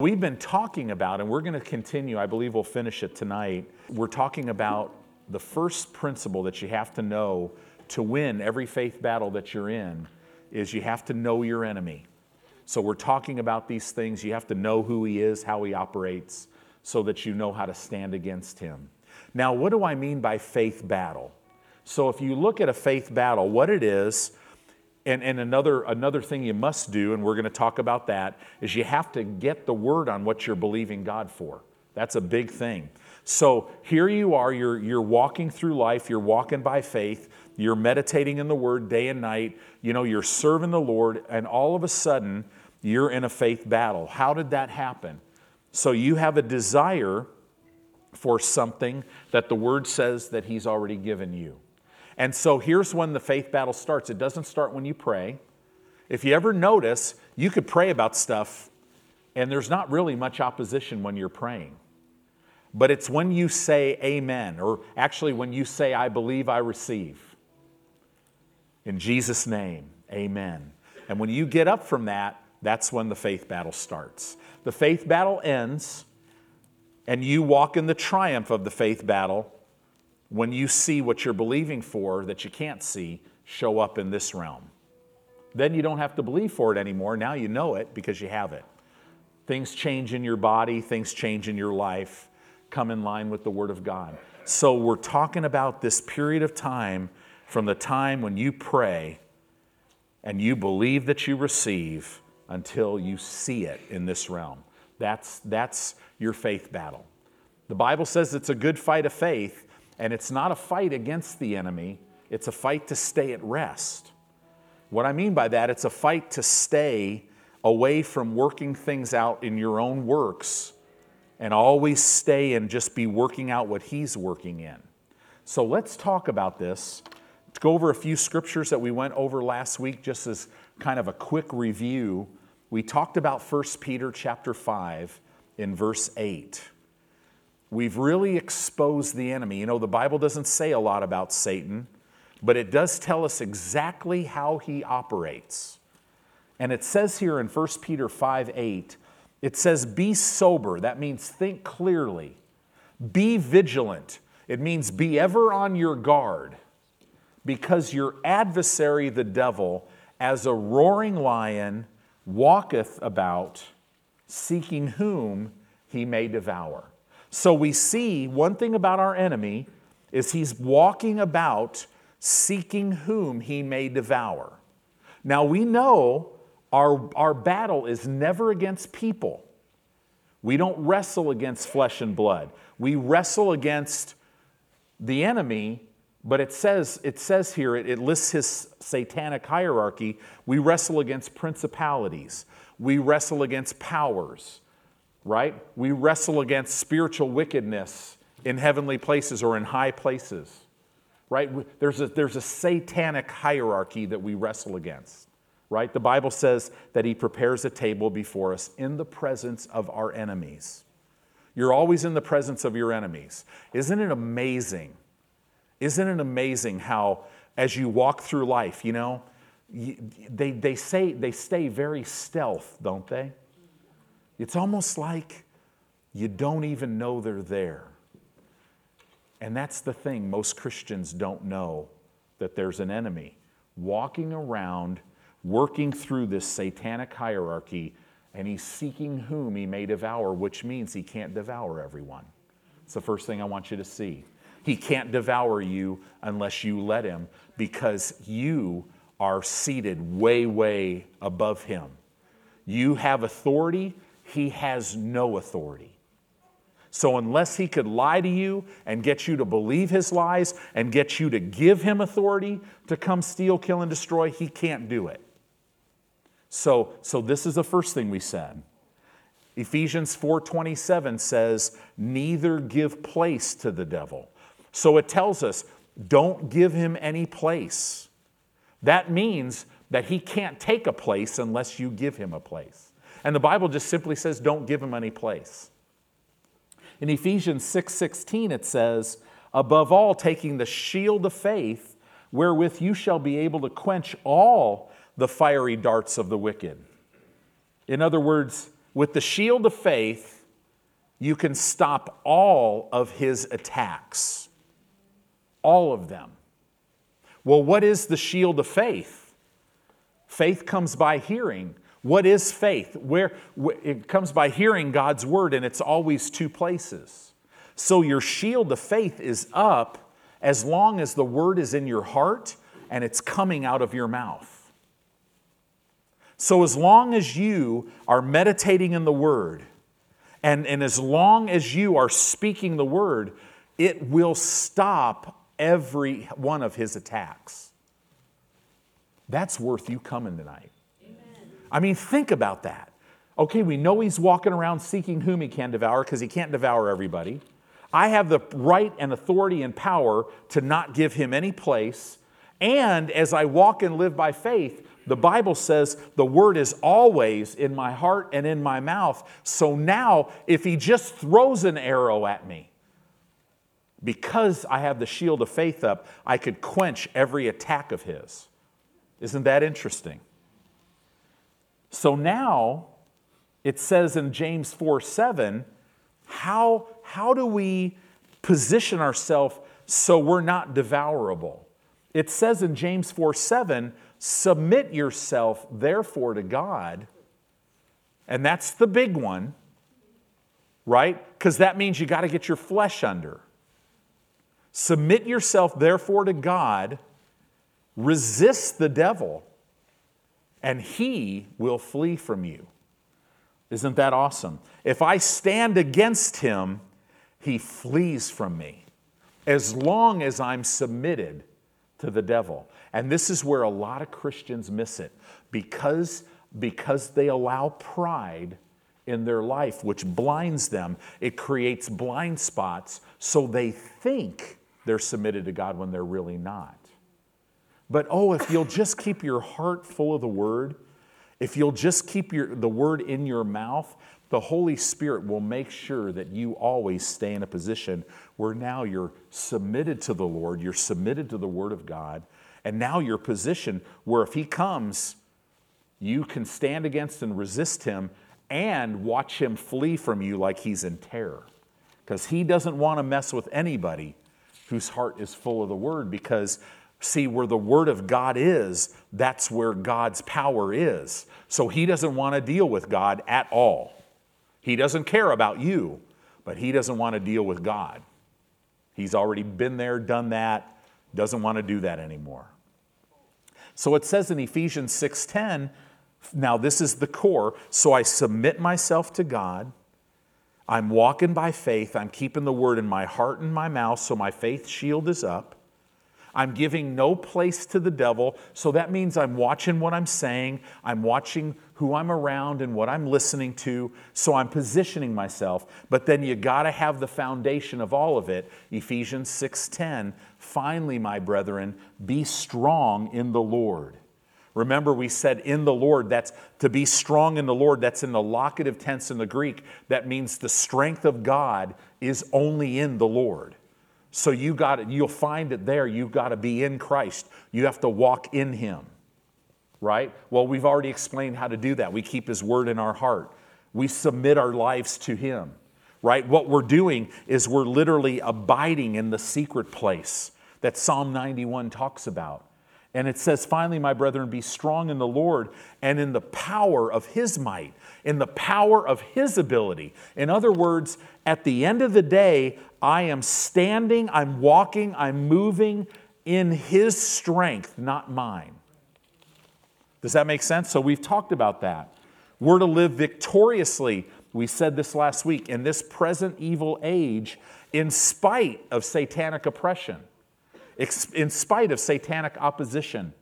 We've been talking about, and we're going to continue, I believe we'll finish it tonight. We're talking about the first principle that you have to know to win every faith battle that you're in is you have to know your enemy. So we're talking about these things. You have to know who he is, how he operates, so that you know how to stand against him. Now, what do I mean by faith battle? So if you look at a faith battle, what it is, and, and another, another thing you must do, and we're going to talk about that, is you have to get the word on what you're believing God for. That's a big thing. So here you are, you're, you're walking through life, you're walking by faith, you're meditating in the word day and night, you know, you're serving the Lord, and all of a sudden, you're in a faith battle. How did that happen? So you have a desire for something that the word says that He's already given you. And so here's when the faith battle starts. It doesn't start when you pray. If you ever notice, you could pray about stuff and there's not really much opposition when you're praying. But it's when you say amen, or actually when you say, I believe I receive. In Jesus' name, amen. And when you get up from that, that's when the faith battle starts. The faith battle ends, and you walk in the triumph of the faith battle when you see what you're believing for that you can't see show up in this realm. Then you don't have to believe for it anymore. Now you know it because you have it. Things change in your body, things change in your life, come in line with the Word of God. So we're talking about this period of time from the time when you pray and you believe that you receive until you see it in this realm. That's, that's your faith battle. The Bible says it's a good fight of faith, and it's not a fight against the enemy, it's a fight to stay at rest. What I mean by that, it's a fight to stay away from working things out in your own works and always stay and just be working out what He's working in. So let's talk about this. Let's go over a few scriptures that we went over last week just as kind of a quick review. We talked about 1 Peter chapter 5 in verse 8 we've really exposed the enemy. You know, the Bible doesn't say a lot about Satan, but it does tell us exactly how he operates. And it says here in 1 Peter 5 8, it says, Be sober. That means think clearly. Be vigilant. It means be ever on your guard, because your adversary, the devil, as a roaring lion, walketh about, seeking whom he may devour. So we see one thing about our enemy is he's walking about seeking whom he may devour. Now we know our, our battle is never against people. We don't wrestle against flesh and blood. We wrestle against the enemy, but it says, it says here, it, it lists his satanic hierarchy. We wrestle against principalities, we wrestle against powers right? We wrestle against spiritual wickedness in heavenly places or in high places, right? There's a, there's a satanic hierarchy that we wrestle against, right? The Bible says that He prepares a table before us in the presence of our enemies. You're always in the presence of your enemies. Isn't it amazing? Isn't it amazing how, as you walk through life, you know, they, they say they stay very stealth, don't they? It's almost like you don't even know they're there. And that's the thing most Christians don't know that there's an enemy walking around, working through this satanic hierarchy, and he's seeking whom he may devour, which means he can't devour everyone. It's the first thing I want you to see. He can't devour you unless you let him because you are seated way, way above him. You have authority he has no authority. So, unless he could lie to you and get you to believe his lies and get you to give him authority to come steal, kill, and destroy, he can't do it. So, so this is the first thing we said. Ephesians 4:27 says, "Neither give place to the devil." So it tells us, don't give him any place. That means that he can't take a place unless you give him a place. And the Bible just simply says, don't give him any place. In Ephesians 6 16, it says, Above all, taking the shield of faith, wherewith you shall be able to quench all the fiery darts of the wicked. In other words, with the shield of faith, you can stop all of his attacks. All of them. Well, what is the shield of faith? Faith comes by hearing. What is faith? Where it comes by hearing God's word and it's always two places. So your shield of faith is up as long as the word is in your heart and it's coming out of your mouth. So, as long as you are meditating in the Word, and, and as long as you are speaking the Word, it will stop every one of his attacks. That's worth you coming tonight. I mean, think about that. Okay, we know he's walking around seeking whom he can devour because he can't devour everybody. I have the right and authority and power to not give him any place. And as I walk and live by faith, the Bible says the word is always in my heart and in my mouth. So now, if he just throws an arrow at me, because I have the shield of faith up, I could quench every attack of his. Isn't that interesting? So now it says in James 4 7, how, how do we position ourselves so we're not devourable? It says in James 4 7, Submit yourself, therefore, to God. And that's the big one, right? Because that means you got to get your flesh under. Submit yourself, therefore, to God. Resist the devil, and he will flee from you. Isn't that awesome? If I stand against him, he flees from me as long as I'm submitted to the devil. And this is where a lot of Christians miss it because, because they allow pride in their life, which blinds them. It creates blind spots so they think they're submitted to God when they're really not. But oh, if you'll just keep your heart full of the Word, if you'll just keep your, the Word in your mouth, the Holy Spirit will make sure that you always stay in a position where now you're submitted to the Lord, you're submitted to the Word of God, and now you're positioned where if he comes, you can stand against and resist him and watch him flee from you like he's in terror. Because he doesn't want to mess with anybody whose heart is full of the word. Because, see, where the word of God is, that's where God's power is. So he doesn't want to deal with God at all. He doesn't care about you, but he doesn't want to deal with God. He's already been there, done that, doesn't want to do that anymore. So it says in Ephesians 6:10, now this is the core, so I submit myself to God. I'm walking by faith. I'm keeping the word in my heart and my mouth, so my faith shield is up. I'm giving no place to the devil. So that means I'm watching what I'm saying, I'm watching who I'm around and what I'm listening to. So I'm positioning myself. But then you got to have the foundation of all of it. Ephesians 6:10, finally my brethren, be strong in the Lord. Remember, we said in the Lord, that's to be strong in the Lord, that's in the locative tense in the Greek. That means the strength of God is only in the Lord. So you got it, you'll find it there. You've got to be in Christ. You have to walk in Him. Right? Well, we've already explained how to do that. We keep His word in our heart. We submit our lives to Him. Right? What we're doing is we're literally abiding in the secret place that Psalm 91 talks about. And it says, finally, my brethren, be strong in the Lord and in the power of his might, in the power of his ability. In other words, at the end of the day, I am standing, I'm walking, I'm moving in His strength, not mine. Does that make sense? So we've talked about that. We're to live victoriously, we said this last week, in this present evil age, in spite of satanic oppression, in spite of satanic opposition.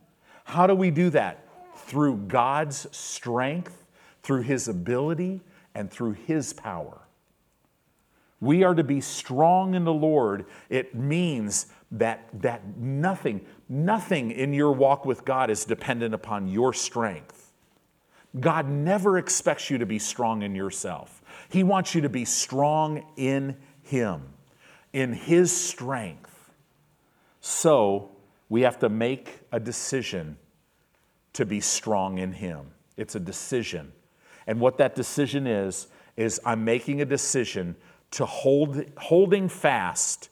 How do we do that? Through God's strength, through His ability, and through His power. We are to be strong in the Lord. It means that, that nothing, nothing in your walk with God is dependent upon your strength. God never expects you to be strong in yourself. He wants you to be strong in Him, in His strength. So we have to make a decision to be strong in Him. It's a decision. And what that decision is, is I'm making a decision to hold, holding fast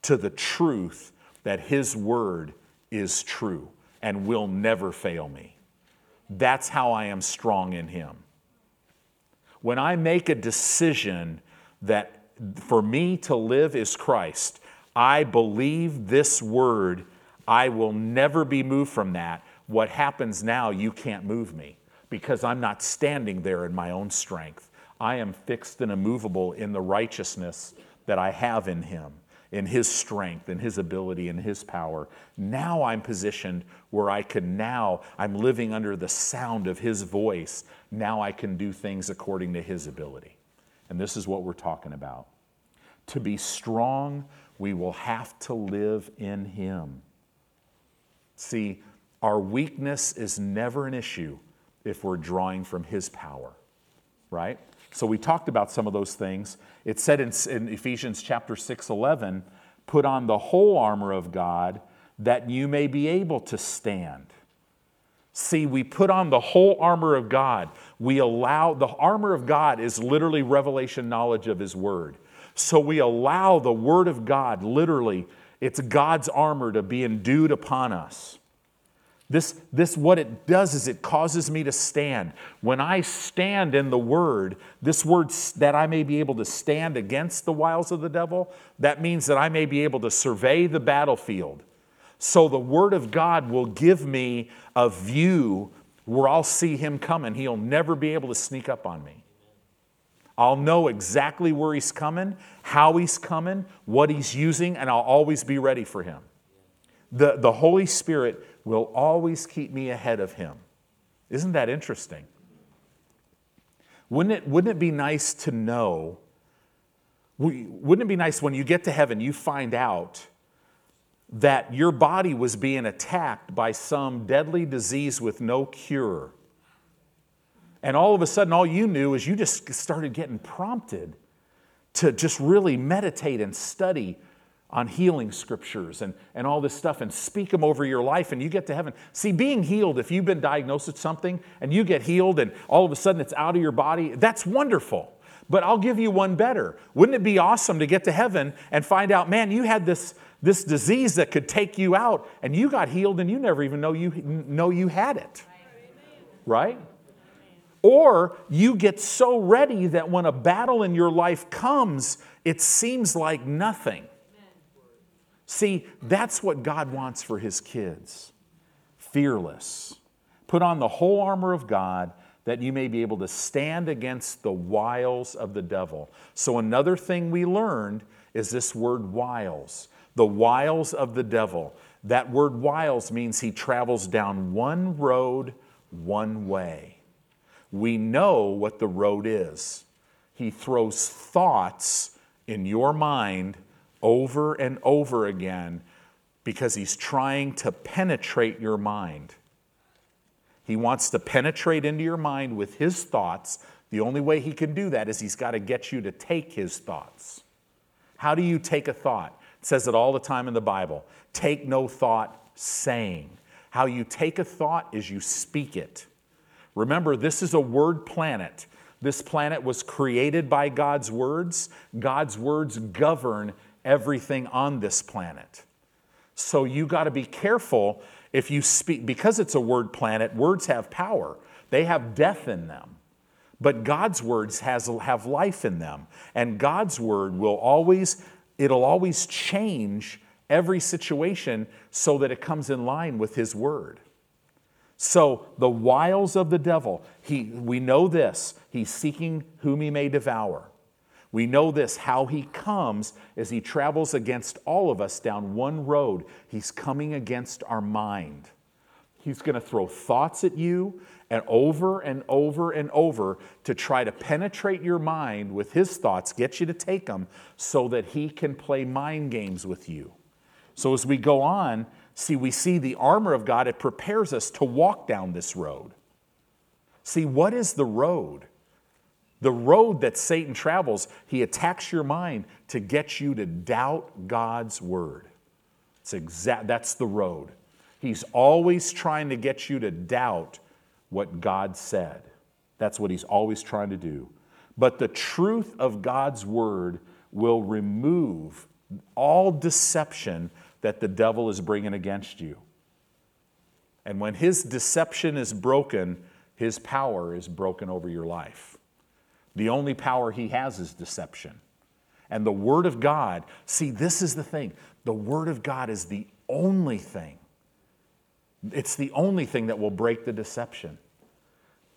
to the truth that His Word is true and will never fail me. That's how I am strong in Him. When I make a decision that for me to live is Christ, I believe this word, I will never be moved from that. What happens now, you can't move me because I'm not standing there in my own strength. I am fixed and immovable in the righteousness that I have in Him in His strength, in His ability, in His power. Now I'm positioned where I can now, I'm living under the sound of His voice. Now I can do things according to His ability. And this is what we're talking about. To be strong, we will have to live in Him. See, our weakness is never an issue if we're drawing from His power, right? So we talked about some of those things. It said in, in Ephesians chapter 6 11, put on the whole armor of God that you may be able to stand. See, we put on the whole armor of God. We allow, the armor of God is literally revelation knowledge of His Word. So we allow the Word of God, literally, it's God's armor to be endued upon us. This, this, what it does is it causes me to stand. When I stand in the word, this word that I may be able to stand against the wiles of the devil, that means that I may be able to survey the battlefield. So the word of God will give me a view where I'll see him coming. He'll never be able to sneak up on me. I'll know exactly where he's coming, how he's coming, what he's using, and I'll always be ready for him. The, the Holy Spirit will always keep me ahead of him. Isn't that interesting? Wouldn't it, wouldn't it be nice to know? Wouldn't it be nice when you get to heaven, you find out that your body was being attacked by some deadly disease with no cure? And all of a sudden, all you knew is you just started getting prompted to just really meditate and study on healing scriptures and, and all this stuff and speak them over your life and you get to heaven. See, being healed, if you've been diagnosed with something and you get healed and all of a sudden it's out of your body, that's wonderful. But I'll give you one better. Wouldn't it be awesome to get to heaven and find out, man, you had this, this disease that could take you out and you got healed and you never even know you, know you had it? Right? Or you get so ready that when a battle in your life comes, it seems like nothing. See, that's what God wants for his kids fearless. Put on the whole armor of God that you may be able to stand against the wiles of the devil. So, another thing we learned is this word wiles the wiles of the devil. That word wiles means he travels down one road, one way. We know what the road is. He throws thoughts in your mind over and over again because he's trying to penetrate your mind. He wants to penetrate into your mind with his thoughts. The only way he can do that is he's got to get you to take his thoughts. How do you take a thought? It says it all the time in the Bible. Take no thought saying. How you take a thought is you speak it. Remember, this is a word planet. This planet was created by God's words. God's words govern everything on this planet. So you got to be careful if you speak, because it's a word planet, words have power, they have death in them. But God's words has, have life in them. And God's word will always, it'll always change every situation so that it comes in line with His word. So the wiles of the devil, he, we know this, he's seeking whom he may devour. We know this how he comes as he travels against all of us down one road. He's coming against our mind. He's going to throw thoughts at you and over and over and over to try to penetrate your mind with his thoughts, get you to take them so that he can play mind games with you. So as we go on, see, we see the armor of God, it prepares us to walk down this road. See, what is the road? The road that Satan travels, he attacks your mind to get you to doubt God's word. It's exact, that's the road. He's always trying to get you to doubt what God said. That's what he's always trying to do. But the truth of God's word will remove all deception that the devil is bringing against you. And when his deception is broken, his power is broken over your life. The only power he has is deception. And the Word of God, see, this is the thing the Word of God is the only thing, it's the only thing that will break the deception.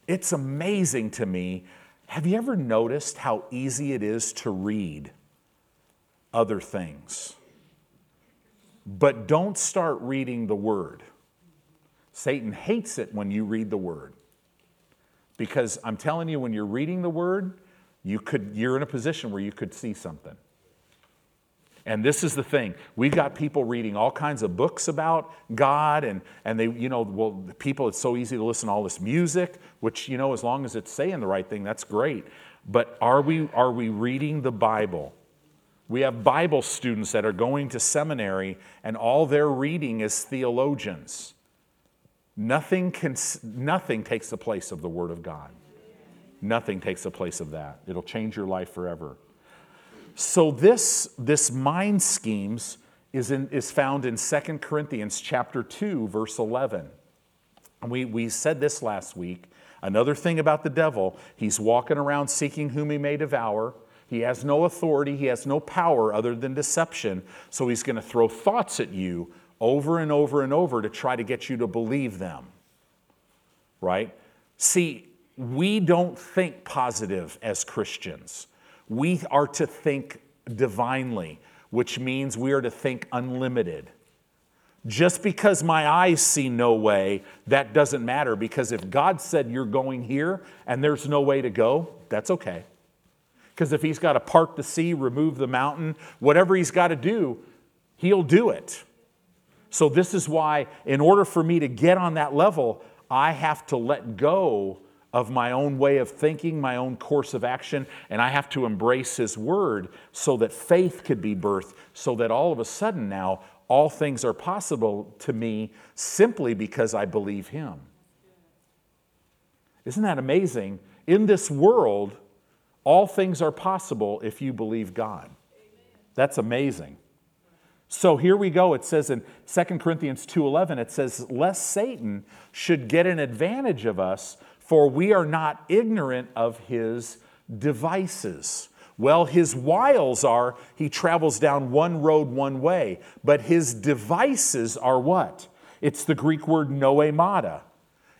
It's amazing to me. Have you ever noticed how easy it is to read other things? But don't start reading the Word. Satan hates it when you read the Word. Because I'm telling you, when you're reading the Word, you could, you're in a position where you could see something. And this is the thing. We've got people reading all kinds of books about God, and, and they, you know, well, people, it's so easy to listen to all this music, which, you know, as long as it's saying the right thing, that's great. But are we, are we reading the Bible? We have Bible students that are going to seminary, and all they're reading is theologians. Nothing, can, nothing takes the place of the Word of God. Nothing takes the place of that. It'll change your life forever. So this, this mind schemes is, in, is found in 2 Corinthians chapter 2, verse 11. And We, we said this last week. Another thing about the devil, he's walking around seeking whom he may devour. He has no authority, he has no power other than deception. So he's going to throw thoughts at you over and over and over to try to get you to believe them. Right? See, we don't think positive as Christians. We are to think divinely, which means we are to think unlimited. Just because my eyes see no way, that doesn't matter because if God said you're going here and there's no way to go, that's okay. Because if He's got to part the sea, remove the mountain, whatever He's got to do, He'll do it. So, this is why, in order for me to get on that level, I have to let go of my own way of thinking, my own course of action, and I have to embrace His Word so that faith could be birthed, so that all of a sudden now all things are possible to me simply because I believe Him. Isn't that amazing? In this world, all things are possible if you believe God. That's amazing. So here we go. It says in 2 Corinthians 2:11 it says lest Satan should get an advantage of us for we are not ignorant of his devices. Well, his wiles are he travels down one road one way, but his devices are what? It's the Greek word noemata.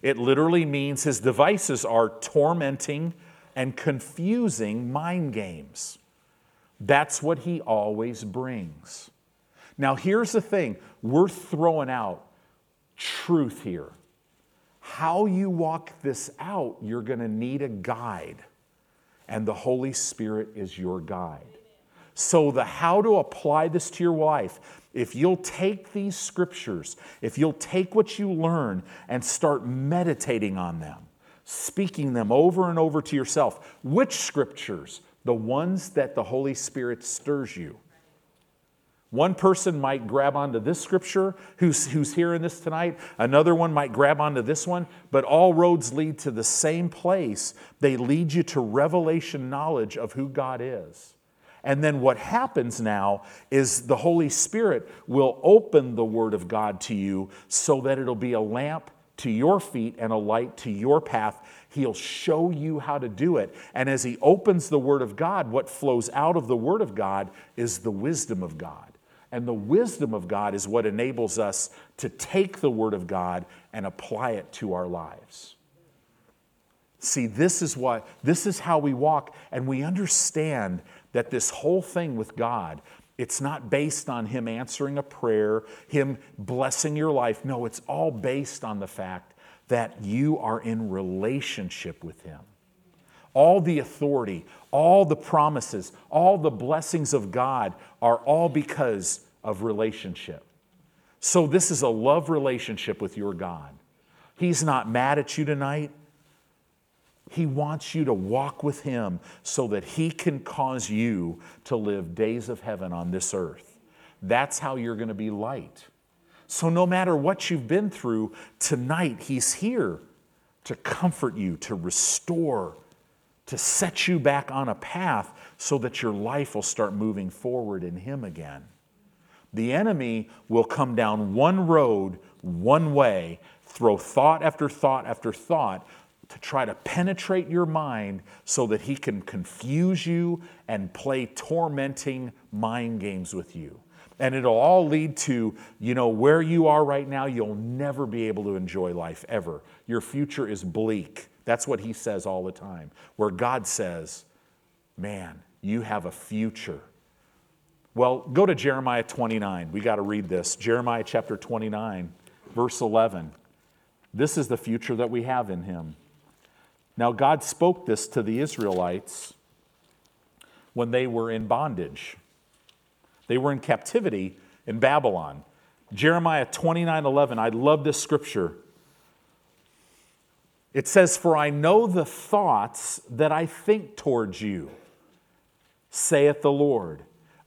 It literally means his devices are tormenting and confusing mind games. That's what he always brings. Now, here's the thing we're throwing out truth here. How you walk this out, you're going to need a guide, and the Holy Spirit is your guide. So, the how to apply this to your life, if you'll take these scriptures, if you'll take what you learn and start meditating on them, speaking them over and over to yourself, which scriptures? The ones that the Holy Spirit stirs you. One person might grab onto this scripture who's, who's hearing this tonight. Another one might grab onto this one, but all roads lead to the same place. They lead you to revelation knowledge of who God is. And then what happens now is the Holy Spirit will open the Word of God to you so that it'll be a lamp to your feet and a light to your path. He'll show you how to do it. And as He opens the Word of God, what flows out of the Word of God is the wisdom of God. And the wisdom of God is what enables us to take the Word of God and apply it to our lives. See, this is what this is how we walk, and we understand that this whole thing with God, it's not based on Him answering a prayer, Him blessing your life. No, it's all based on the fact that you are in relationship with Him. All the authority, all the promises, all the blessings of God are all because of relationship. So, this is a love relationship with your God. He's not mad at you tonight. He wants you to walk with Him so that He can cause you to live days of heaven on this earth. That's how you're going to be light. So, no matter what you've been through, tonight He's here to comfort you, to restore, to set you back on a path so that your life will start moving forward in Him again. The enemy will come down one road, one way, throw thought after thought after thought to try to penetrate your mind so that he can confuse you and play tormenting mind games with you. And it'll all lead to, you know, where you are right now, you'll never be able to enjoy life ever. Your future is bleak. That's what he says all the time. Where God says, man, you have a future. Well, go to Jeremiah 29. We got to read this. Jeremiah chapter 29, verse 11. This is the future that we have in him. Now, God spoke this to the Israelites when they were in bondage. They were in captivity in Babylon. Jeremiah 29 11, I love this scripture. It says, For I know the thoughts that I think towards you, saith the Lord.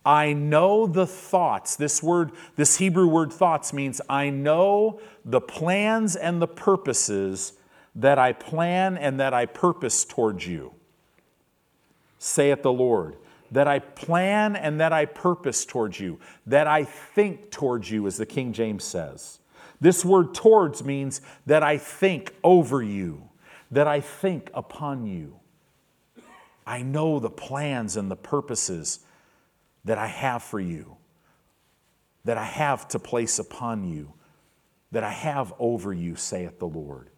I know the thoughts. This word, this Hebrew word thoughts means I know the plans and the purposes that I plan and that I purpose towards you, saith the Lord that I plan and that I purpose towards you, that I think towards you, as the King James says. This word towards means that I think over you, that I think upon you. I know the plans and the purposes that I have for you, that I have to place upon you, that I have over you, saith the Lord.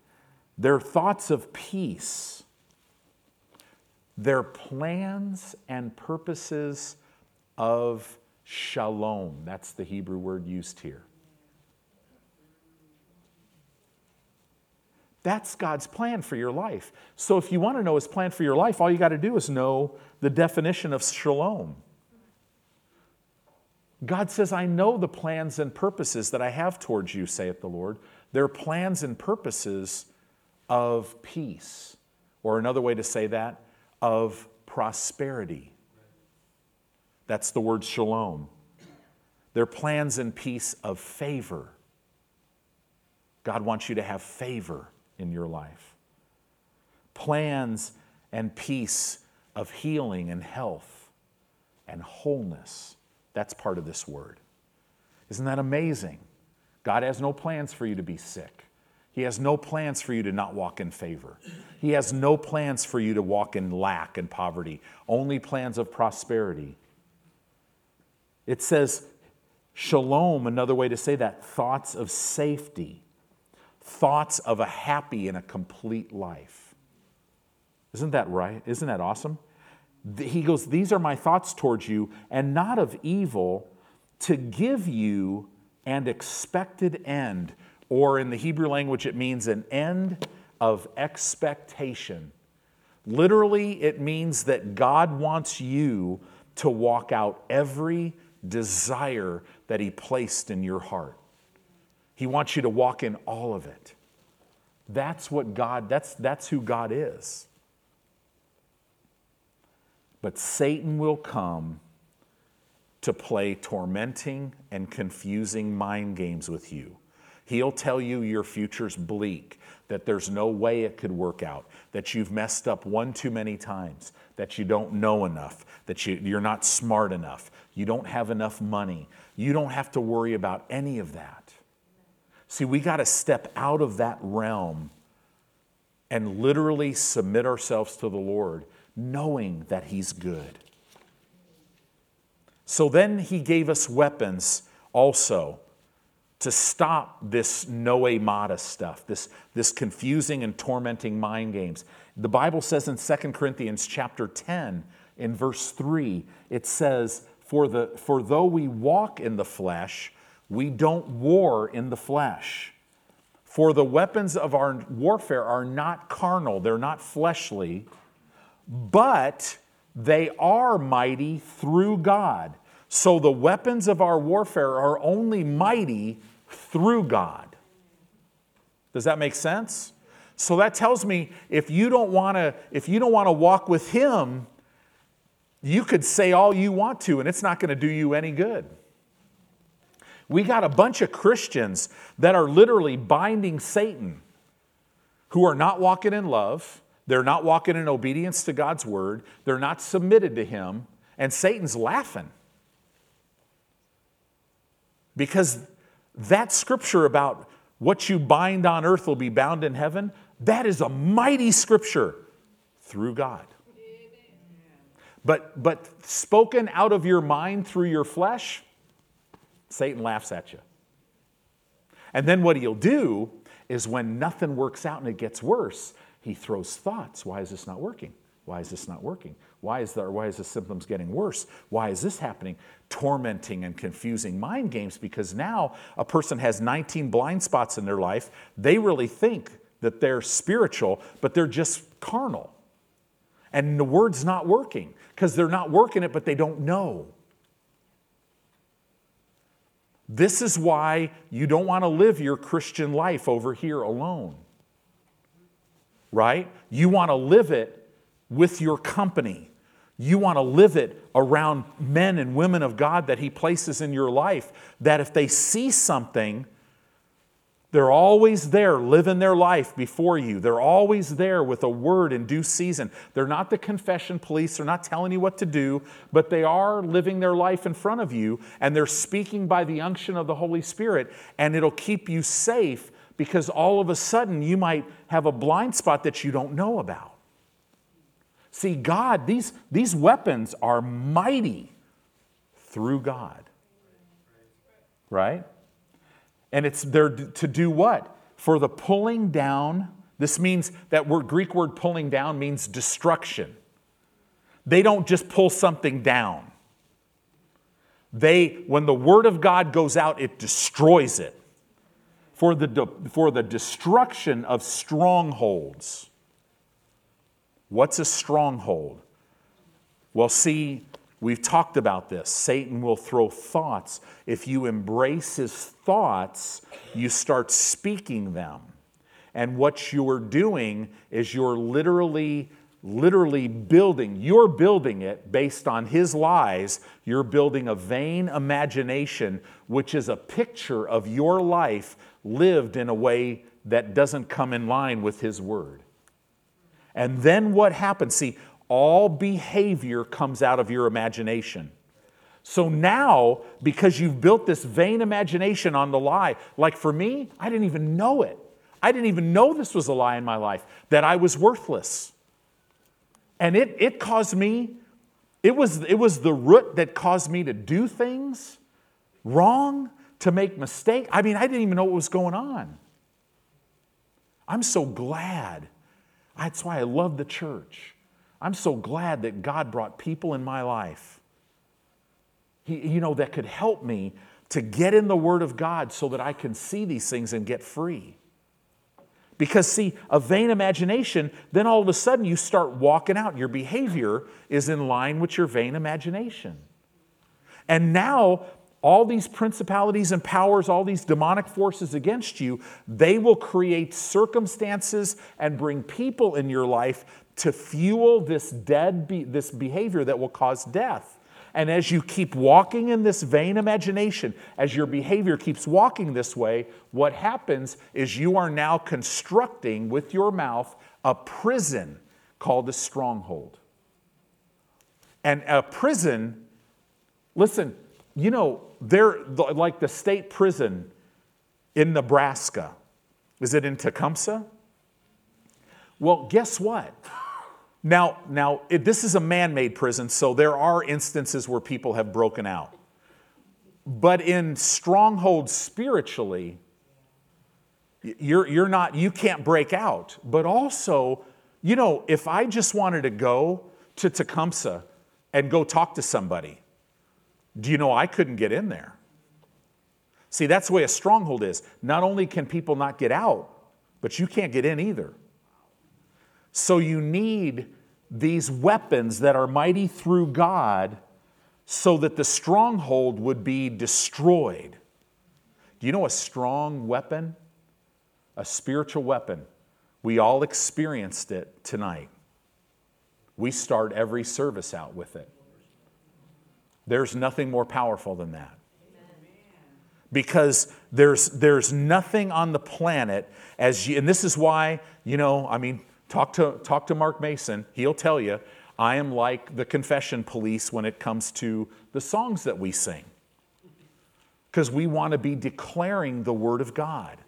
They're thoughts of peace their plans and purposes of shalom. That's the Hebrew word used here. That's God's plan for your life. So, if you want to know His plan for your life, all you got to do is know the definition of shalom. God says, I know the plans and purposes that I have towards you, saith the Lord. They're plans and purposes of peace. Or another way to say that, of prosperity. That's the word shalom. They're plans and peace of favor. God wants you to have favor in your life. Plans and peace of healing and health and wholeness. That's part of this word. Isn't that amazing? God has no plans for you to be sick. He has no plans for you to not walk in favor. He has no plans for you to walk in lack and poverty, only plans of prosperity. It says, shalom, another way to say that, thoughts of safety, thoughts of a happy and a complete life. Isn't that right? Isn't that awesome? He goes, These are my thoughts towards you, and not of evil, to give you an expected end or in the Hebrew language, it means an end of expectation. Literally, it means that God wants you to walk out every desire that He placed in your heart. He wants you to walk in all of it. That's what God, that's, that's who God is. But Satan will come to play tormenting and confusing mind games with you. He'll tell you your future's bleak, that there's no way it could work out, that you've messed up one too many times, that you don't know enough, that you, you're not smart enough, you don't have enough money. You don't have to worry about any of that. See, we got to step out of that realm and literally submit ourselves to the Lord, knowing that He's good. So then He gave us weapons also to stop this noemata stuff, this, this confusing and tormenting mind games. The Bible says in 2 Corinthians chapter 10, in verse 3, it says, For, the, for though we walk in the flesh, we don't war in the flesh. For the weapons of our warfare are not carnal, they're not fleshly, but they are mighty through God. So the weapons of our warfare are only mighty through God. Does that make sense? So that tells me if you don't want to if you don't want to walk with him, you could say all you want to and it's not going to do you any good. We got a bunch of Christians that are literally binding Satan. who are not walking in love, they're not walking in obedience to God's word, they're not submitted to Him, and Satan's laughing. Because that scripture about what you bind on earth will be bound in heaven, that is a mighty scripture through God. But, but spoken out of your mind through your flesh, Satan laughs at you. And then what he'll do is when nothing works out and it gets worse, he throws thoughts. Why is this not working? Why is this not working? Why is, there, why is the symptoms getting worse? Why is this happening? Tormenting and confusing mind games because now a person has 19 blind spots in their life. They really think that they're spiritual, but they're just carnal. And the word's not working because they're not working it, but they don't know. This is why you don't want to live your Christian life over here alone. Right? You want to live it with your company. You want to live it around men and women of God that He places in your life, that if they see something, they're always there living their life before you. They're always there with a word in due season. They're not the confession police, they're not telling you what to do, but they are living their life in front of you and they're speaking by the unction of the Holy Spirit, and it'll keep you safe because all of a sudden you might have a blind spot that you don't know about. See, God, these, these weapons are mighty through God. Right? And it's there to do what? For the pulling down. This means that word, Greek word pulling down means destruction. They don't just pull something down. They, when the word of God goes out, it destroys it. For the, for the destruction of strongholds. What's a stronghold? Well, see, We've talked about this. Satan will throw thoughts. If you embrace his thoughts, you start speaking them. And what you're doing is you're literally, literally building, you're building it based on his lies. You're building a vain imagination, which is a picture of your life lived in a way that doesn't come in line with his word. And then what happens? See, all behavior comes out of your imagination. So now, because you've built this vain imagination on the lie, like for me, I didn't even know it. I didn't even know this was a lie in my life, that I was worthless. And it, it caused me, it was, it was the root that caused me to do things wrong, to make mistakes. I mean, I didn't even know what was going on. I'm so glad. That's why I love the church. I'm so glad that God brought people in my life, he, you know, that could help me to get in the Word of God so that I can see these things and get free. Because, see, a vain imagination, then all of a sudden you start walking out. Your behavior is in line with your vain imagination. And now, all these principalities and powers, all these demonic forces against you, they will create circumstances and bring people in your life to fuel this dead be- this behavior that will cause death. And as you keep walking in this vain imagination, as your behavior keeps walking this way, what happens is you are now constructing with your mouth a prison called a stronghold. And a prison, listen, you know, they're like the state prison in Nebraska. Is it in Tecumseh? Well, guess what? Now, now it, this is a man made prison, so there are instances where people have broken out. But in strongholds spiritually, you're, you're not, you can't break out. But also, you know, if I just wanted to go to Tecumseh and go talk to somebody, do you know I couldn't get in there? See, that's the way a stronghold is. Not only can people not get out, but you can't get in either. So you need these weapons that are mighty through God so that the stronghold would be destroyed. Do you know a strong weapon? A spiritual weapon. We all experienced it tonight. We start every service out with it. There's nothing more powerful than that. because there's, there's nothing on the planet as you, and this is why, you know, I mean, talk to, talk to Mark Mason. He'll tell you, I am like the confession police when it comes to the songs that we sing. Because we want to be declaring the Word of God,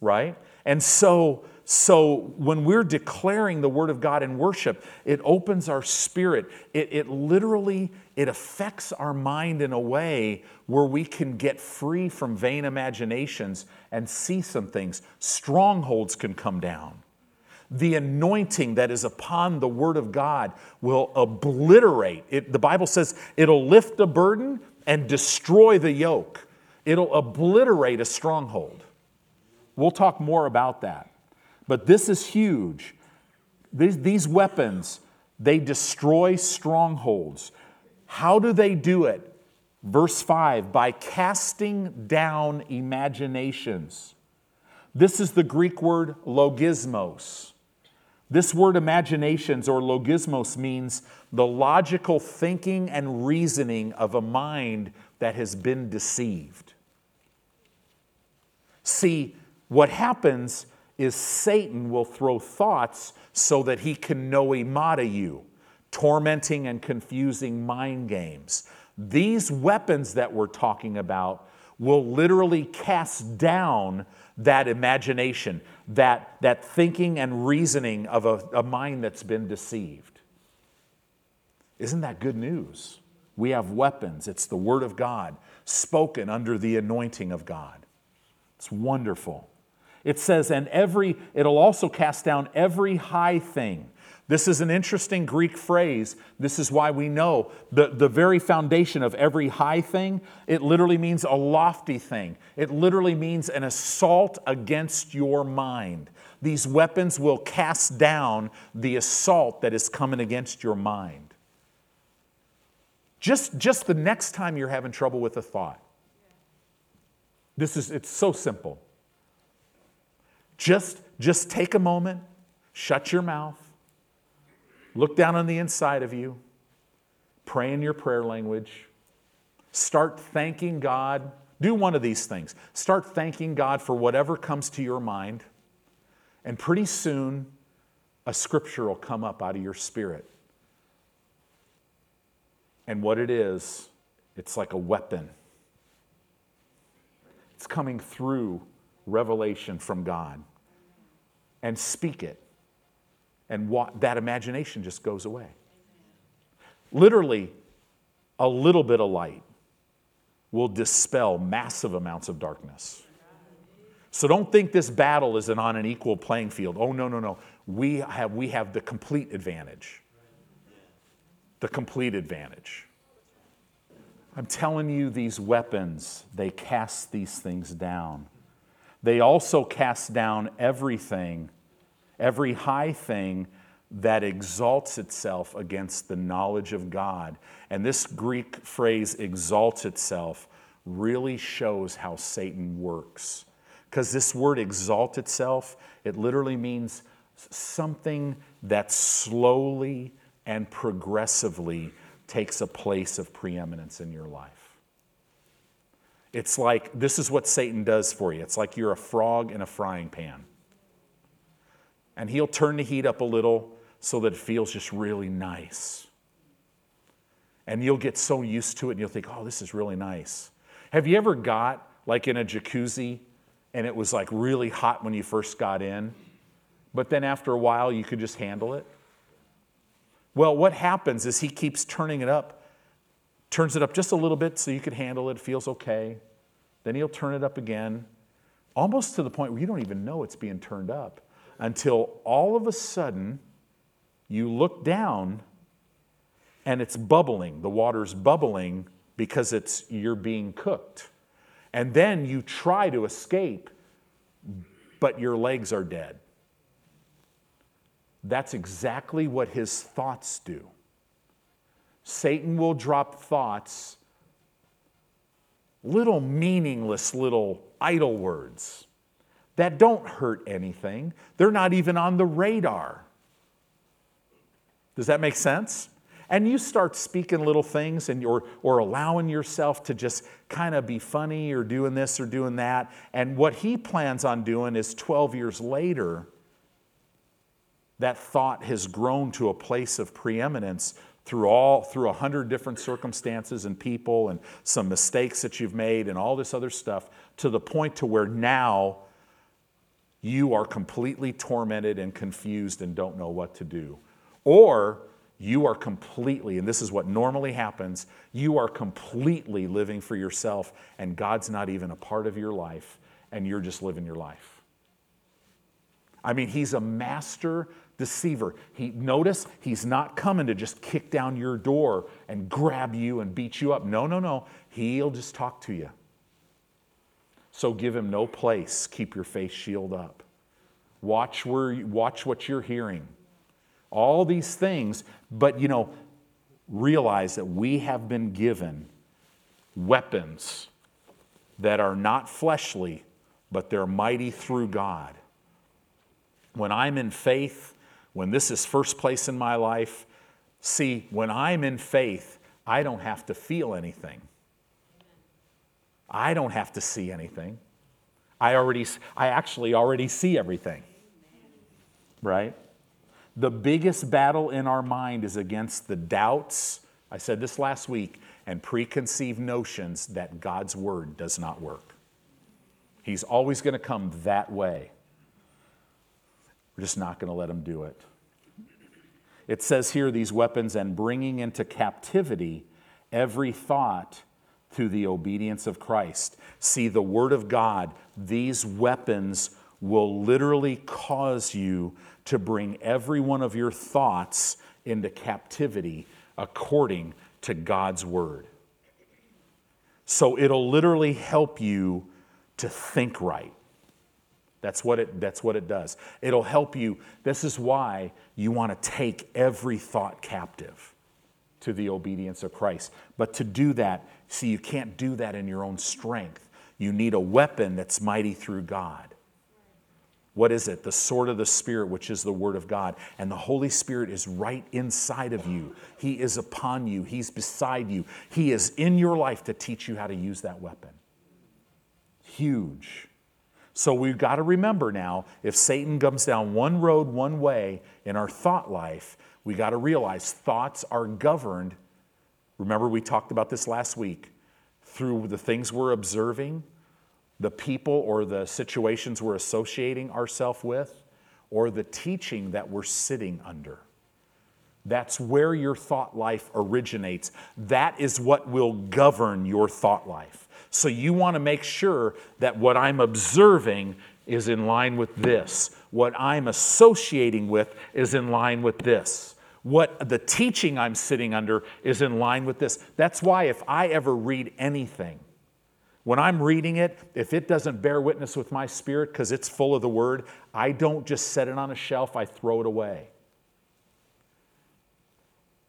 right? And so, so when we're declaring the Word of God in worship, it opens our spirit. It, it literally it affects our mind in a way where we can get free from vain imaginations and see some things. Strongholds can come down. The anointing that is upon the Word of God will obliterate. It, the Bible says it'll lift a burden and destroy the yoke, it'll obliterate a stronghold. We'll talk more about that. But this is huge. These, these weapons, they destroy strongholds. How do they do it? Verse 5 by casting down imaginations. This is the Greek word logismos. This word imaginations or logismos means the logical thinking and reasoning of a mind that has been deceived. See, what happens is Satan will throw thoughts so that he can noemata you tormenting and confusing mind games. These weapons that we're talking about will literally cast down that imagination, that, that thinking and reasoning of a, a mind that's been deceived. Isn't that good news? We have weapons. It's the Word of God spoken under the anointing of God. It's wonderful. It says, and every, it'll also cast down every high thing this is an interesting Greek phrase. This is why we know the, the very foundation of every high thing, it literally means a lofty thing. It literally means an assault against your mind. These weapons will cast down the assault that is coming against your mind. Just, just the next time you're having trouble with a thought. This is, it's so simple. Just, just take a moment, shut your mouth, Look down on the inside of you. Pray in your prayer language. Start thanking God. Do one of these things. Start thanking God for whatever comes to your mind. And pretty soon, a scripture will come up out of your spirit. And what it is, it's like a weapon. It's coming through revelation from God. And speak it and what, that imagination just goes away. Literally, a little bit of light will dispel massive amounts of darkness. So don't think this battle is on an equal playing field. Oh, no, no, no. We have, we have the complete advantage. The complete advantage. I'm telling you, these weapons, they cast these things down. They also cast down everything every high thing that exalts itself against the knowledge of God. And this Greek phrase, exalts itself, really shows how Satan works. Because this word exalt itself, it literally means something that slowly and progressively takes a place of preeminence in your life. It's like this is what Satan does for you. It's like you're a frog in a frying pan and he'll turn the heat up a little so that it feels just really nice. And you'll get so used to it and you'll think, oh, this is really nice. Have you ever got like in a jacuzzi and it was like really hot when you first got in, but then after a while you could just handle it? Well, what happens is he keeps turning it up, turns it up just a little bit so you could handle it, feels okay. Then he'll turn it up again, almost to the point where you don't even know it's being turned up until all of a sudden you look down and it's bubbling. The water's bubbling because it's you're being cooked. And then you try to escape, but your legs are dead. That's exactly what his thoughts do. Satan will drop thoughts, little meaningless little idle words that don't hurt anything. They're not even on the radar. Does that make sense? and you start speaking little things and or, or allowing yourself to just kind of be funny or doing this or doing that. And what he plans on doing is 12 years later, that thought has grown to a place of preeminence through all through a hundred different circumstances and people and some mistakes that you've made and all this other stuff to the point to where now you are completely tormented and confused and don't know what to do or you are completely and this is what normally happens you are completely living for yourself and god's not even a part of your life and you're just living your life i mean he's a master deceiver. He notice he's not coming to just kick down your door and grab you and beat you up. No, no, no. He'll just talk to you. So give him no place. Keep your face shield up. Watch where watch what you're hearing. All these things, but you know, realize that we have been given weapons that are not fleshly, but they're mighty through God. When I'm in faith, when this is first place in my life, see, when I'm in faith, I don't have to feel anything. I don't have to see anything. I already I actually already see everything. Right? The biggest battle in our mind is against the doubts, I said this last week, and preconceived notions that God's word does not work. He's always going to come that way. We're just not going to let him do it. It says here these weapons and bringing into captivity every thought to the obedience of Christ. See, the Word of God, these weapons will literally cause you to bring every one of your thoughts into captivity according to God's Word. So it'll literally help you to think right. That's what it, that's what it does. It'll help you. This is why you want to take every thought captive to the obedience of Christ. But to do that, see, you can't do that in your own strength. You need a weapon that's mighty through God. What is it? The sword of the Spirit, which is the Word of God. And the Holy Spirit is right inside of you. He is upon you, He's beside you. He is in your life to teach you how to use that weapon. Huge. So we've got to remember now if Satan comes down one road, one way in our thought life, we got to realize thoughts are governed. Remember, we talked about this last week through the things we're observing, the people or the situations we're associating ourselves with, or the teaching that we're sitting under. That's where your thought life originates. That is what will govern your thought life. So you want to make sure that what I'm observing is in line with this. What I'm associating with is in line with this. What the teaching I'm sitting under is in line with this. That's why if I ever read anything, when I'm reading it, if it doesn't bear witness with my spirit because it's full of the word, I don't just set it on a shelf, I throw it away.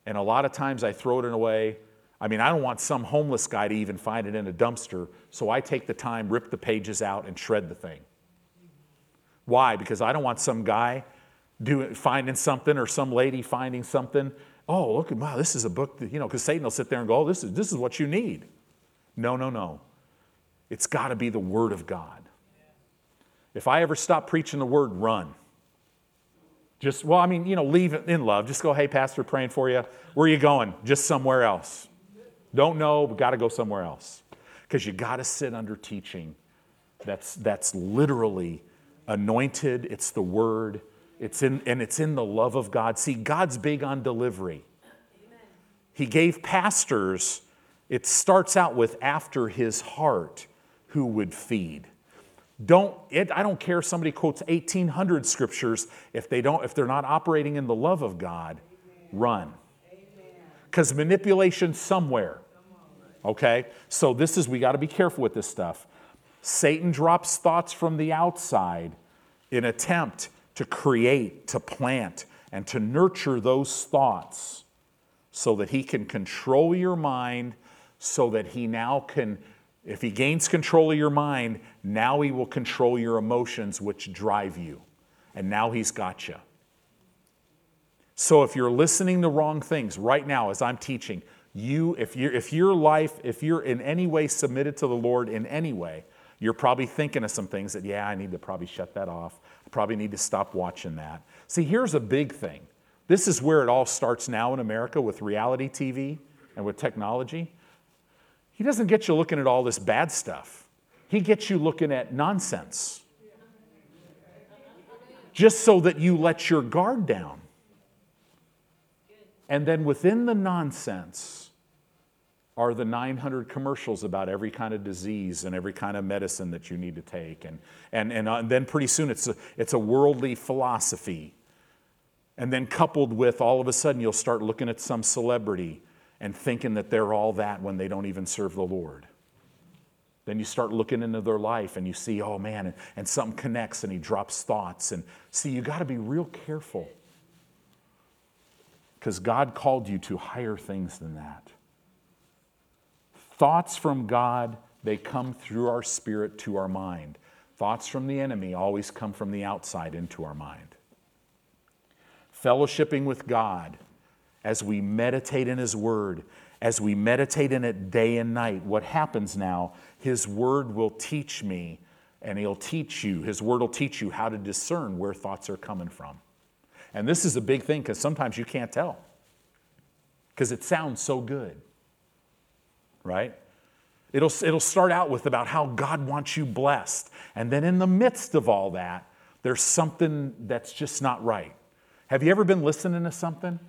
And a lot of times I throw it away I mean, I don't want some homeless guy to even find it in a dumpster, so I take the time, rip the pages out, and shred the thing. Why? Because I don't want some guy doing, finding something or some lady finding something. Oh, look, at wow, this is a book that, you know, because Satan will sit there and go, oh, this is, this is what you need. No, no, no. It's got to be the Word of God. If I ever stop preaching the Word, run. Just, well, I mean, you know, leave it in love. Just go, hey, Pastor, praying for you. Where are you going? Just somewhere else. Don't know, but got to go somewhere else. Because you got to sit under teaching that's, that's literally anointed, it's the word, it's in, and it's in the love of God. See, God's big on delivery. Amen. He gave pastors, it starts out with after his heart, who would feed. Don't, it, I don't care if somebody quotes 1800 scriptures, if, they don't, if they're not operating in the love of God, Amen. run. Because manipulation somewhere. Okay? So this is, we got to be careful with this stuff. Satan drops thoughts from the outside in attempt to create, to plant, and to nurture those thoughts so that he can control your mind, so that he now can, if he gains control of your mind, now he will control your emotions, which drive you. And now he's got you. So if you're listening to wrong things right now as I'm teaching, you if you if your life if you're in any way submitted to the Lord in any way, you're probably thinking of some things that yeah, I need to probably shut that off. Probably need to stop watching that. See, here's a big thing. This is where it all starts now in America with reality TV and with technology. He doesn't get you looking at all this bad stuff. He gets you looking at nonsense. Just so that you let your guard down. And then within the nonsense are the 900 commercials about every kind of disease and every kind of medicine that you need to take. And, and, and, uh, then pretty soon it's a, it's a worldly philosophy. And then coupled with all of a sudden you'll start looking at some celebrity and thinking that they're all that when they don't even serve the Lord. Then you start looking into their life and you see, oh man, and, and something connects and he drops thoughts. And see, you got to be real careful because God called you to higher things than that. Thoughts from God, they come through our spirit to our mind. Thoughts from the enemy always come from the outside into our mind. Fellowshipping with God as we meditate in His Word, as we meditate in it day and night, what happens now, His Word will teach me and He'll teach you, His Word will teach you how to discern where thoughts are coming from. And this is a big thing because sometimes you can't tell because it sounds so good, right? It'll, it'll start out with about how God wants you blessed. And then in the midst of all that, there's something that's just not right. Have you ever been listening to something?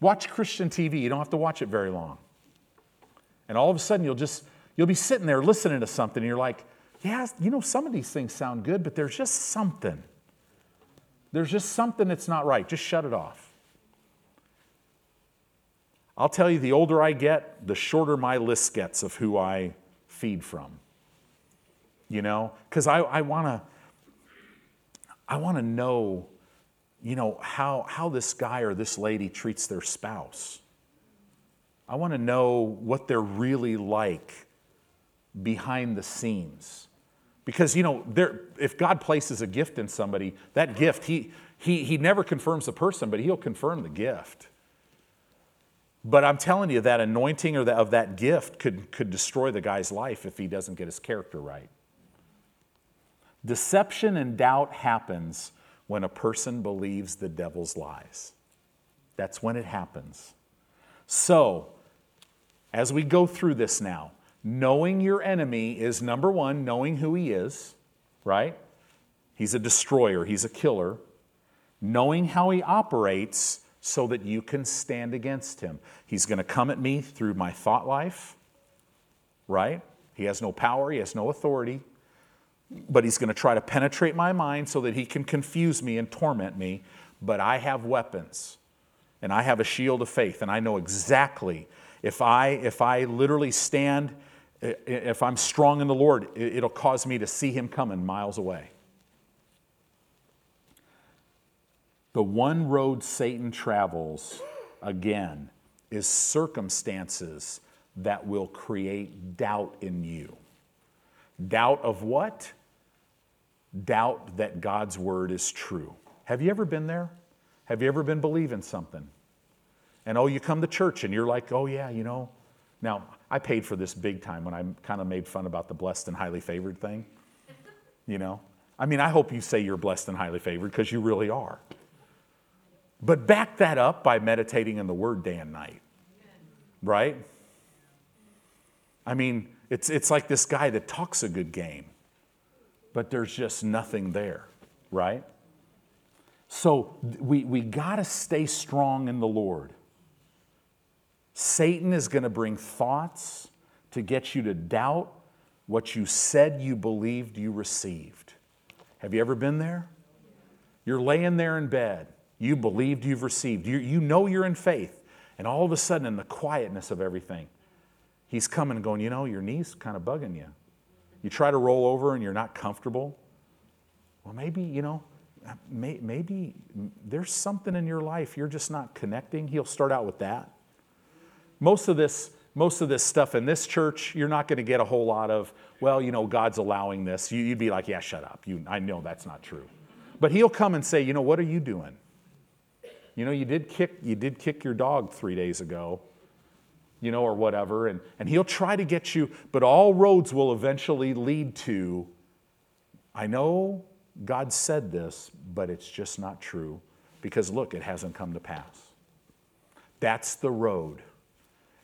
Watch Christian TV. You don't have to watch it very long. And all of a sudden, you'll just, you'll be sitting there listening to something, and you're like, yeah, you know, some of these things sound good, but there's just something. There's just something that's not right. Just shut it off. I'll tell you, the older I get, the shorter my list gets of who I feed from. You know, because I, I want to I want to know, you know, how, how this guy or this lady treats their spouse. I want to know what they're really like behind the scenes. Because, you know, there, if God places a gift in somebody, that gift, he, he, he never confirms the person, but he'll confirm the gift. But I'm telling you, that anointing or the, of that gift could, could destroy the guy's life if he doesn't get his character right. Deception and doubt happens when a person believes the devil's lies. That's when it happens. So, as we go through this now, knowing your enemy is number one, knowing who he is, right? He's a destroyer, he's a killer. Knowing how he operates so that you can stand against him. He's going to come at me through my thought life, right? He has no power, he has no authority, but he's going to try to penetrate my mind so that he can confuse me and torment me. But I have weapons and I have a shield of faith, and I know exactly if I, if I literally stand, if I'm strong in the Lord, it'll cause me to see Him coming miles away. The one road Satan travels, again, is circumstances that will create doubt in you. Doubt of what? Doubt that God's word is true. Have you ever been there? Have you ever been believing something? And oh, you come to church and you're like, oh, yeah, you know. Now, I paid for this big time when I kind of made fun about the blessed and highly favored thing. You know? I mean, I hope you say you're blessed and highly favored because you really are. But back that up by meditating in the Word day and night. Right? I mean, it's, it's like this guy that talks a good game, but there's just nothing there, right? So we, we got to stay strong in the Lord. Satan is going to bring thoughts to get you to doubt what you said you believed you received. Have you ever been there? You're laying there in bed. You believed you've received. You, you know you're in faith. And all of a sudden, in the quietness of everything, he's coming and going, You know, your knee's kind of bugging you. You try to roll over and you're not comfortable. Well, maybe, you know, may, maybe there's something in your life you're just not connecting. He'll start out with that. Most of this, most of this stuff in this church, you're not going to get a whole lot of, well, you know, God's allowing this. You'd be like, yeah, shut up. You, I know that's not true. But he'll come and say, you know, what are you doing? You know, you did kick, you did kick your dog three days ago, you know, or whatever. And, and he'll try to get you, but all roads will eventually lead to, I know God said this, but it's just not true because look, it hasn't come to pass. That's the road.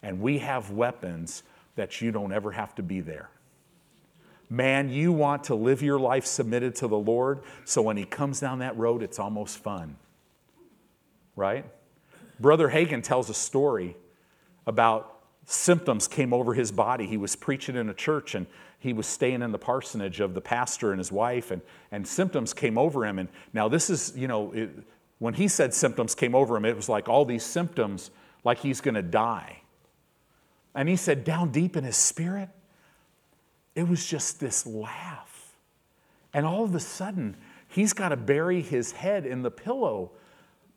And we have weapons that you don't ever have to be there. Man, you want to live your life submitted to the Lord, so when He comes down that road, it's almost fun. Right? Brother Hagin tells a story about symptoms came over his body. He was preaching in a church and he was staying in the parsonage of the pastor and his wife, and, and symptoms came over him. And now, this is, you know, it, when he said symptoms came over him, it was like all these symptoms, like he's going to die. And he said, down deep in his spirit, it was just this laugh. And all of a sudden, he's got to bury his head in the pillow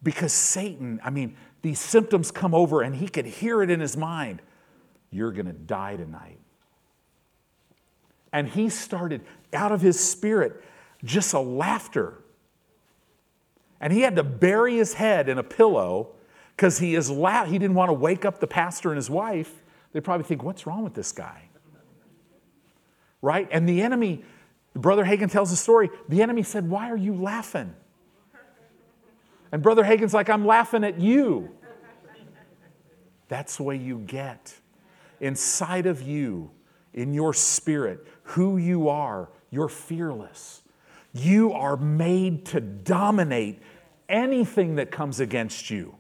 because Satan, I mean, these symptoms come over and he could hear it in his mind. You're going to die tonight. And he started out of his spirit just a laughter. And he had to bury his head in a pillow because he is la- he didn't want to wake up the pastor and his wife. They probably think, what's wrong with this guy? right? And the enemy, Brother Hagin tells the story, the enemy said, Why are you laughing? And Brother Hagin's like, I'm laughing at you. That's the way you get. Inside of you, in your spirit, who you are, you're fearless. You are made to dominate anything that comes against you.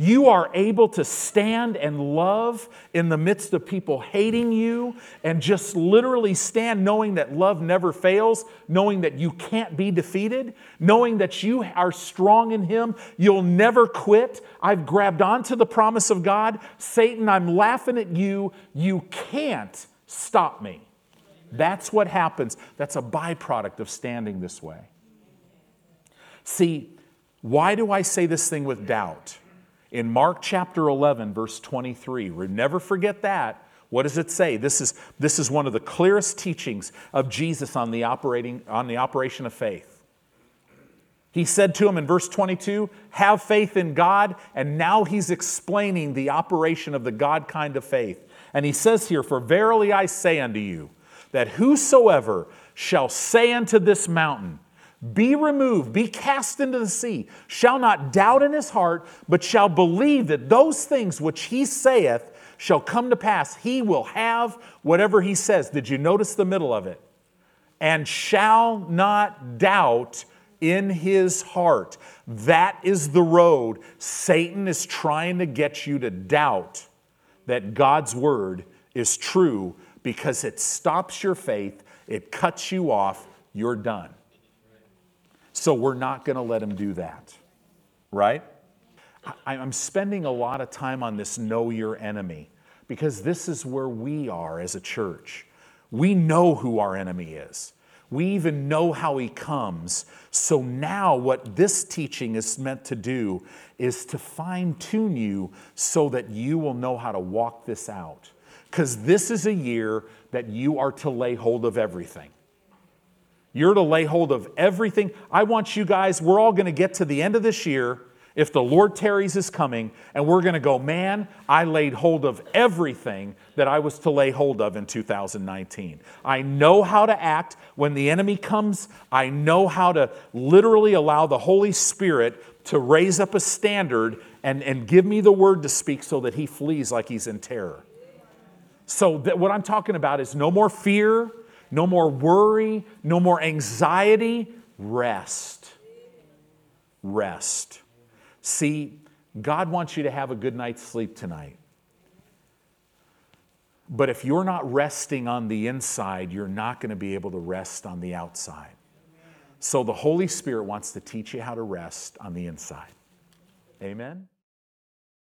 You are able to stand and love in the midst of people hating you and just literally stand knowing that love never fails, knowing that you can't be defeated, knowing that you are strong in Him. You'll never quit. I've grabbed onto the promise of God. Satan, I'm laughing at you. You can't stop me. That's what happens. That's a byproduct of standing this way. See, why do I say this thing with doubt? In Mark chapter 11, verse 23, never forget that. What does it say? This is, this is one of the clearest teachings of Jesus on the, operating, on the operation of faith. He said to him in verse 22, Have faith in God. And now he's explaining the operation of the God kind of faith. And he says here, For verily I say unto you, that whosoever shall say unto this mountain, be removed, be cast into the sea, shall not doubt in his heart, but shall believe that those things which he saith shall come to pass. He will have whatever he says. Did you notice the middle of it? And shall not doubt in his heart. That is the road. Satan is trying to get you to doubt that God's word is true because it stops your faith, it cuts you off, you're done. So we're not going to let him do that, right? I'm spending a lot of time on this know your enemy because this is where we are as a church. We know who our enemy is. We even know how he comes. So now, what this teaching is meant to do is to fine tune you so that you will know how to walk this out. Because this is a year that you are to lay hold of everything. You're to lay hold of everything. I want you guys, we're all going to get to the end of this year if the Lord tarries is coming, and we're going to go, man, I laid hold of everything that I was to lay hold of in 2019. I know how to act when the enemy comes. I know how to literally allow the Holy Spirit to raise up a standard and, and give me the word to speak so that he flees like he's in terror. So, that what I'm talking about is no more fear, no more worry, no more anxiety. Rest. Rest. See, God wants you to have a good night's sleep tonight. But if you're not resting on the inside, you're not going to be able to rest on the outside. So the Holy Spirit wants to teach you how to rest on the inside. Amen.